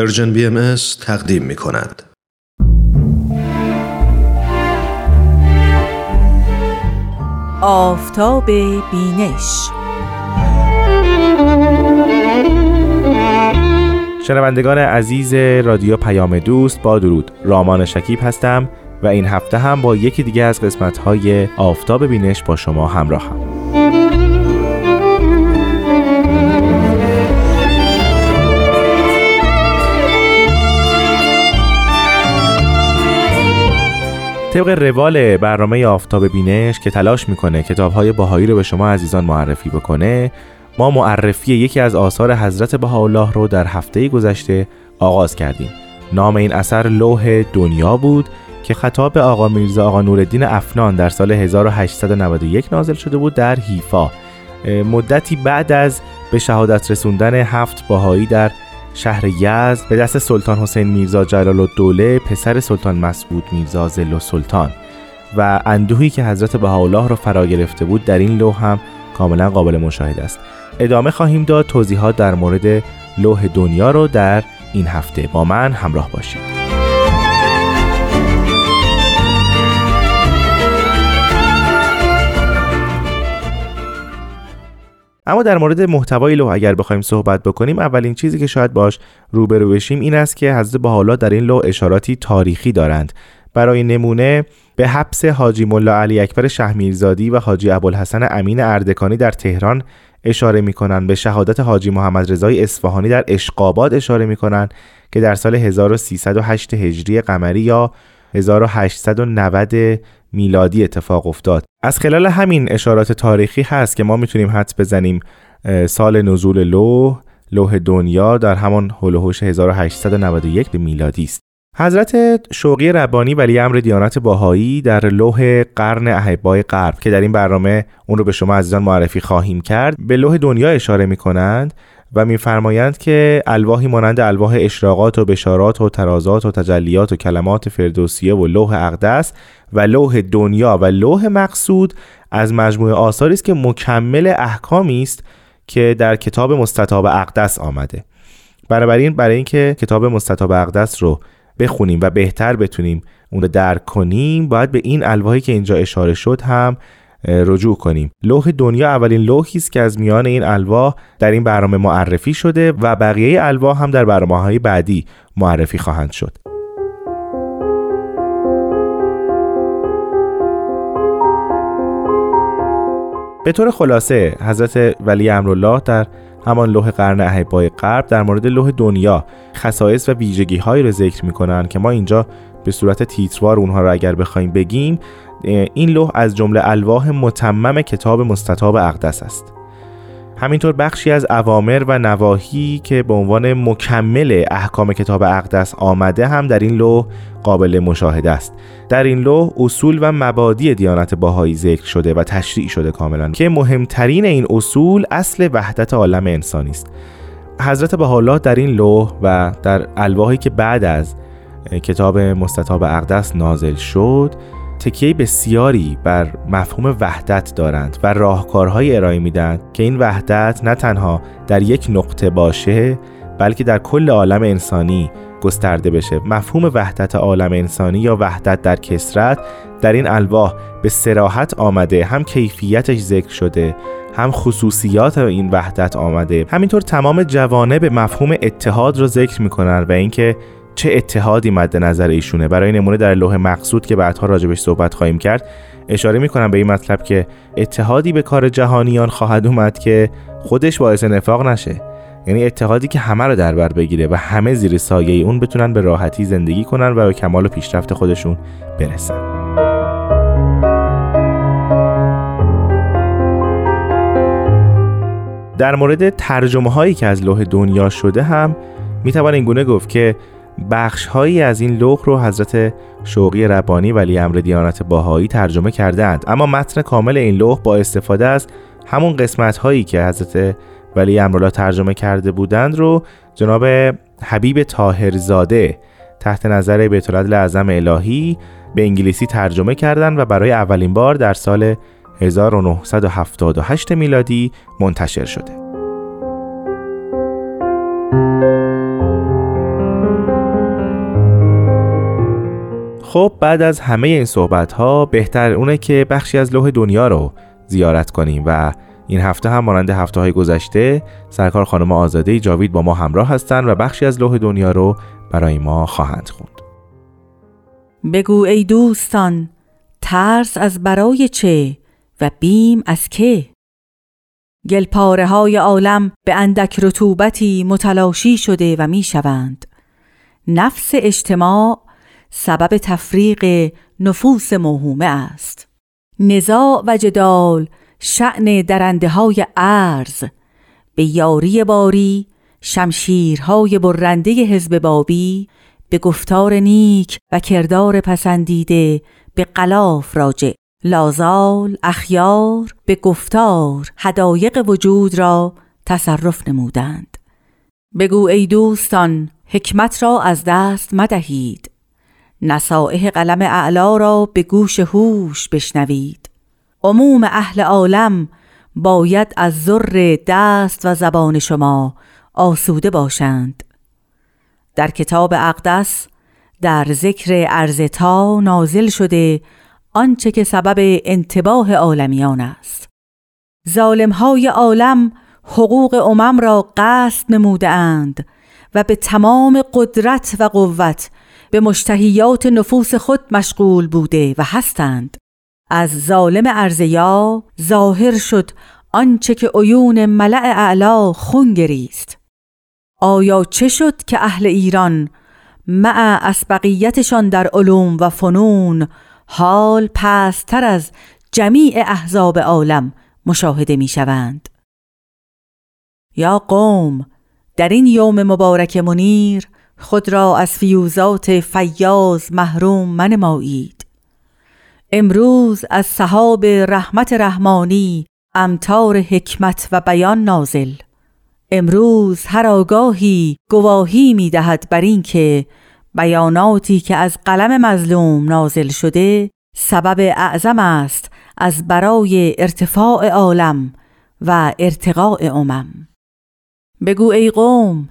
Persian BM تقدیم می کند. آفتاب بینش شنوندگان عزیز رادیو پیام دوست با درود رامان شکیب هستم و این هفته هم با یکی دیگه از قسمت های آفتاب بینش با شما همراه هم. طبق روال برنامه آفتاب بینش که تلاش می‌کنه کتاب های باهایی رو به شما عزیزان معرفی بکنه ما معرفی یکی از آثار حضرت بهاءالله رو در هفته گذشته آغاز کردیم. نام این اثر لوح دنیا بود که خطاب آقا میرزا آقا نورالدین افنان در سال 1891 نازل شده بود در حیفا. مدتی بعد از به شهادت رسوندن هفت باهایی در شهر یزد به دست سلطان حسین میرزا جلال الدوله پسر سلطان مسعود میرزا زل سلطان و اندوهی که حضرت بهاءالله را فرا گرفته بود در این لوح هم کاملا قابل مشاهده است. ادامه خواهیم داد توضیحات در مورد لوح دنیا رو در این هفته با من همراه باشید. اما در مورد محتوای لوح اگر بخوایم صحبت بکنیم اولین چیزی که شاید باش روبرو بشیم این است که حضرت حالا در این لوح اشاراتی تاریخی دارند. برای نمونه به حبس حاجی ملا علی اکبر شهمیرزادی و حاجی ابوالحسن امین اردکانی در تهران اشاره می‌کنند. به شهادت حاجی محمد رضای اصفهانی در اشقاباد اشاره می‌کنند که در سال 1308 هجری قمری یا 1890 میلادی اتفاق افتاد. از خلال همین اشارات تاریخی هست که ما می‌تونیم حدس بزنیم سال نزول لوح لوح دنیا در همان هلوهوش 1891 میلادی است. حضرت شوقی ربانی ولی امر دیانت باهایی در لوح قرن احبای غرب که در این برنامه اون رو به شما عزیزان معرفی خواهیم کرد به لوح دنیا اشاره می کنند و میفرمایند که الواحی مانند الواح اشراقات و بشارات و ترازات و تجلیات و کلمات فردوسیه و لوح اقدس و لوح دنیا و لوح مقصود از مجموعه آثاری است که مکمل احکامی است که در کتاب مستطاب اقدس آمده. بنابراین برای اینکه کتاب مستطاب اقدس رو بخونیم و بهتر بتونیم اون رو درک کنیم باید به این الواحی که اینجا اشاره شد هم رجوع کنیم. لوح دنیا اولین لوحی است که از میان این الواح در این برنامه معرفی شده و بقیه الواح هم در برنامه های بعدی معرفی خواهند شد. به طور خلاصه حضرت ولی امرالله در همان لوح قرن احبای غرب در مورد لوح دنیا خصایص و ویژگی هایی رو ذکر می‌کنن که ما اینجا به صورت تیتروار اونها رو اگر بخوایم بگیم این لوح از جمله الواح متمم کتاب مستطاب اقدس است. همینطور بخشی از اوامر و نواهی که به عنوان مکمل احکام کتاب اقدس آمده هم در این لوح قابل مشاهده است. در این لوح اصول و مبادی دیانت باهایی ذکر شده و تشریع شده کاملا که مهمترین این اصول اصل وحدت عالم انسانی است. حضرت بهاءالله در این لوح و در الواحی که بعد از کتاب مستطاب اقدس نازل شد تکیه بسیاری بر مفهوم وحدت دارند و راهکارهای ارائه میدن که این وحدت نه تنها در یک نقطه باشه بلکه در کل عالم انسانی گسترده بشه. مفهوم وحدت عالم انسانی یا وحدت در کسرت در این الواح به سراحت آمده هم کیفیتش ذکر شده هم خصوصیات این وحدت آمده. همینطور تمام جوانه به مفهوم اتحاد رو ذکر می‌کنن و اینکه چه اتحادی مد نظر ایشونه. برای نمونه در لوح مقصود که بعدها راجبش صحبت خواهیم کرد اشاره می‌کنم به این مطلب که اتحادی به کار جهانیان خواهد اومد که خودش باعث نفاق نشه. یعنی اتحادی که همه رو در بر بگیره و همه زیر سایه اون بتونن به راحتی زندگی کنن و به کمال و پیشرفت خودشون برسن. در مورد ترجمه هایی که از لوح دنیا شده هم می‌توان این گونه گفت که بخش هایی از این لوح رو حضرت شوقی ربانی ولی امر دیانت باهایی ترجمه کردند اما متن کامل این لوح با استفاده از همون قسمت هایی که حضرت ولی امرالله ترجمه کرده بودند رو جناب حبیب تاهرزاده تحت نظر بیت اعظم الهی به انگلیسی ترجمه کردند و برای اولین بار در سال 1978 میلادی منتشر شده. خب بعد از همه این صحبت ها بهتر اونه که بخشی از لوح دنیا رو زیارت کنیم و این هفته هم مانند هفته های گذشته سرکار خانم آزاده جاوید با ما همراه هستند و بخشی از لوح دنیا رو برای ما خواهند خوند. بگو ای دوستان ترس از برای چه و بیم از که گلپاره های عالم به اندک رطوبتی متلاشی شده و می شوند. نفس اجتماع سبب تفریق نفوس موهومه است. نزاع و جدال شعن درنده های عرض به یاری باری شمشیرهای برنده حزب بابی به گفتار نیک و کردار پسندیده به قلاف راجع. لازال اخیار به گفتار حدایق وجود را تصرف نمودند. بگو ای دوستان حکمت را از دست مدهید. نصائح قلم اعلا را به گوش هوش بشنوید. عموم اهل عالم باید از ذر دست و زبان شما آسوده باشند. در کتاب اقدس در ذکر ارزتا نازل شده آنچه که سبب انتباه عالمیان است. ظالمهای عالم حقوق امم را قصد نمودند و به تمام قدرت و قوت به مشتهیات نفوس خود مشغول بوده و هستند. از ظالم ارزیا ظاهر شد آنچه که عیون ملع اعلا خون گریست آیا چه شد که اهل ایران مع اسبقیتشان در علوم و فنون حال پستر از جمیع احزاب عالم مشاهده می شوند یا قوم در این یوم مبارک منیر خود را از فیوزات فیاض محروم منمایید. امروز از صحاب رحمت رحمانی امتار حکمت و بیان نازل. امروز هر آگاهی گواهی می دهد بر اینکه بیاناتی که از قلم مظلوم نازل شده سبب اعظم است از برای ارتفاع عالم و ارتقاء امم. بگو ای قوم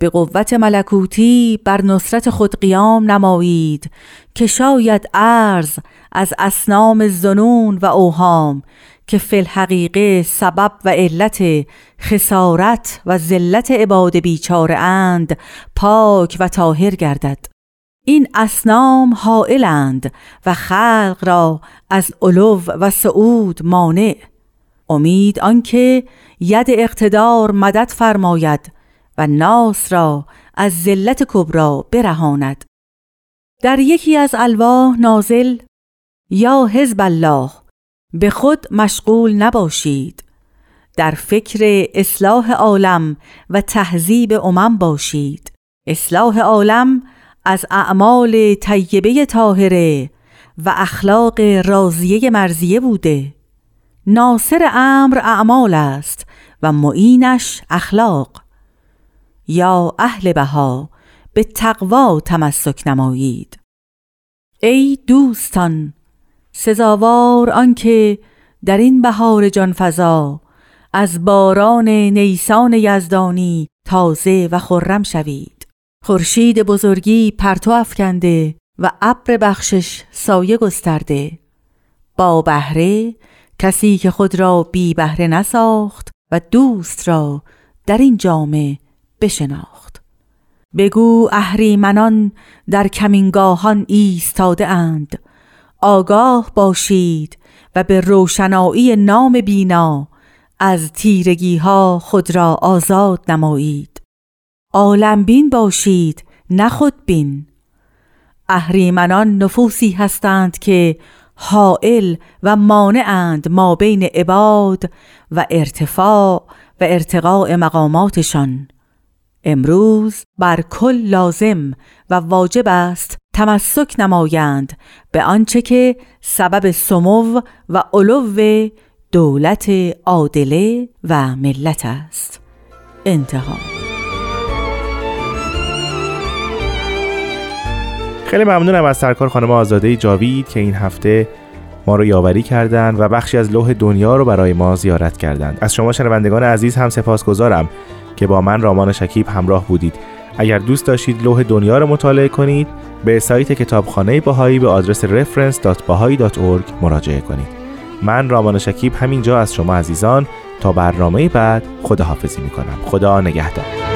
به قوت ملکوتی بر نصرت خود قیام نمایید که شاید ارز از اسنام زنون و اوهام که فی الحقیقه سبب و علت خسارت و ذلت عباد بیچاره اند پاک و طاهر گردد. این اسنام حائلند و خلق را از علو و سعود مانع. امید آنکه ید اقتدار مدد فرماید و ناس را از ذلت کبرا برهاند. در یکی از الواح نازل یا حزب الله به خود مشغول نباشید. در فکر اصلاح عالم و تهذیب امم باشید. اصلاح عالم از اعمال طیبه طاهره و اخلاق راضیه مرزیه بوده. ناصر امر اعمال است و معینش اخلاق. یا اهل بها به تقوا تمسک نمایید. ای دوستان سزاوار آنکه در این بهار جانفزا از باران نیسان یزدانی تازه و خرم شوید. خورشید بزرگی پرتو افکنده و ابر بخشش سایه گسترده. با بهره کسی که خود را بی بهره نساخت و دوست را در این جامعه بشناخت. بگو اهریمنان در کمینگاهان ایستاده اند آگاه باشید و به روشنایی نام بینا از تیرگی ها خود را آزاد نمایید. عالم بین باشید نه خود بین اهریمنان نفوسی هستند که حائل و مانعند ما بین عباد و ارتفاع و ارتقاء مقاماتشان. امروز بر کل لازم و واجب است تمسک نمایند به آنچه که سبب سمو و علو دولت عادله و ملت است. انتها. خیلی ممنونم از سرکار خانم آزاده جاوید که این هفته ما رو یاوری کردند و بخشی از لوح دنیا رو برای ما زیارت کردند. از شما شنوندگان عزیز هم سپاسگزارم. که با من رامان شکیب همراه بودید. اگر دوست داشتید لوح دنیا رو مطالعه کنید به سایت کتابخانه باهایی به آدرس reference.bahai.org مراجعه کنید. من رامان شکیب همینجا از شما عزیزان تا برنامه بعد خداحافظی می‌کنم. خدا نگهدار.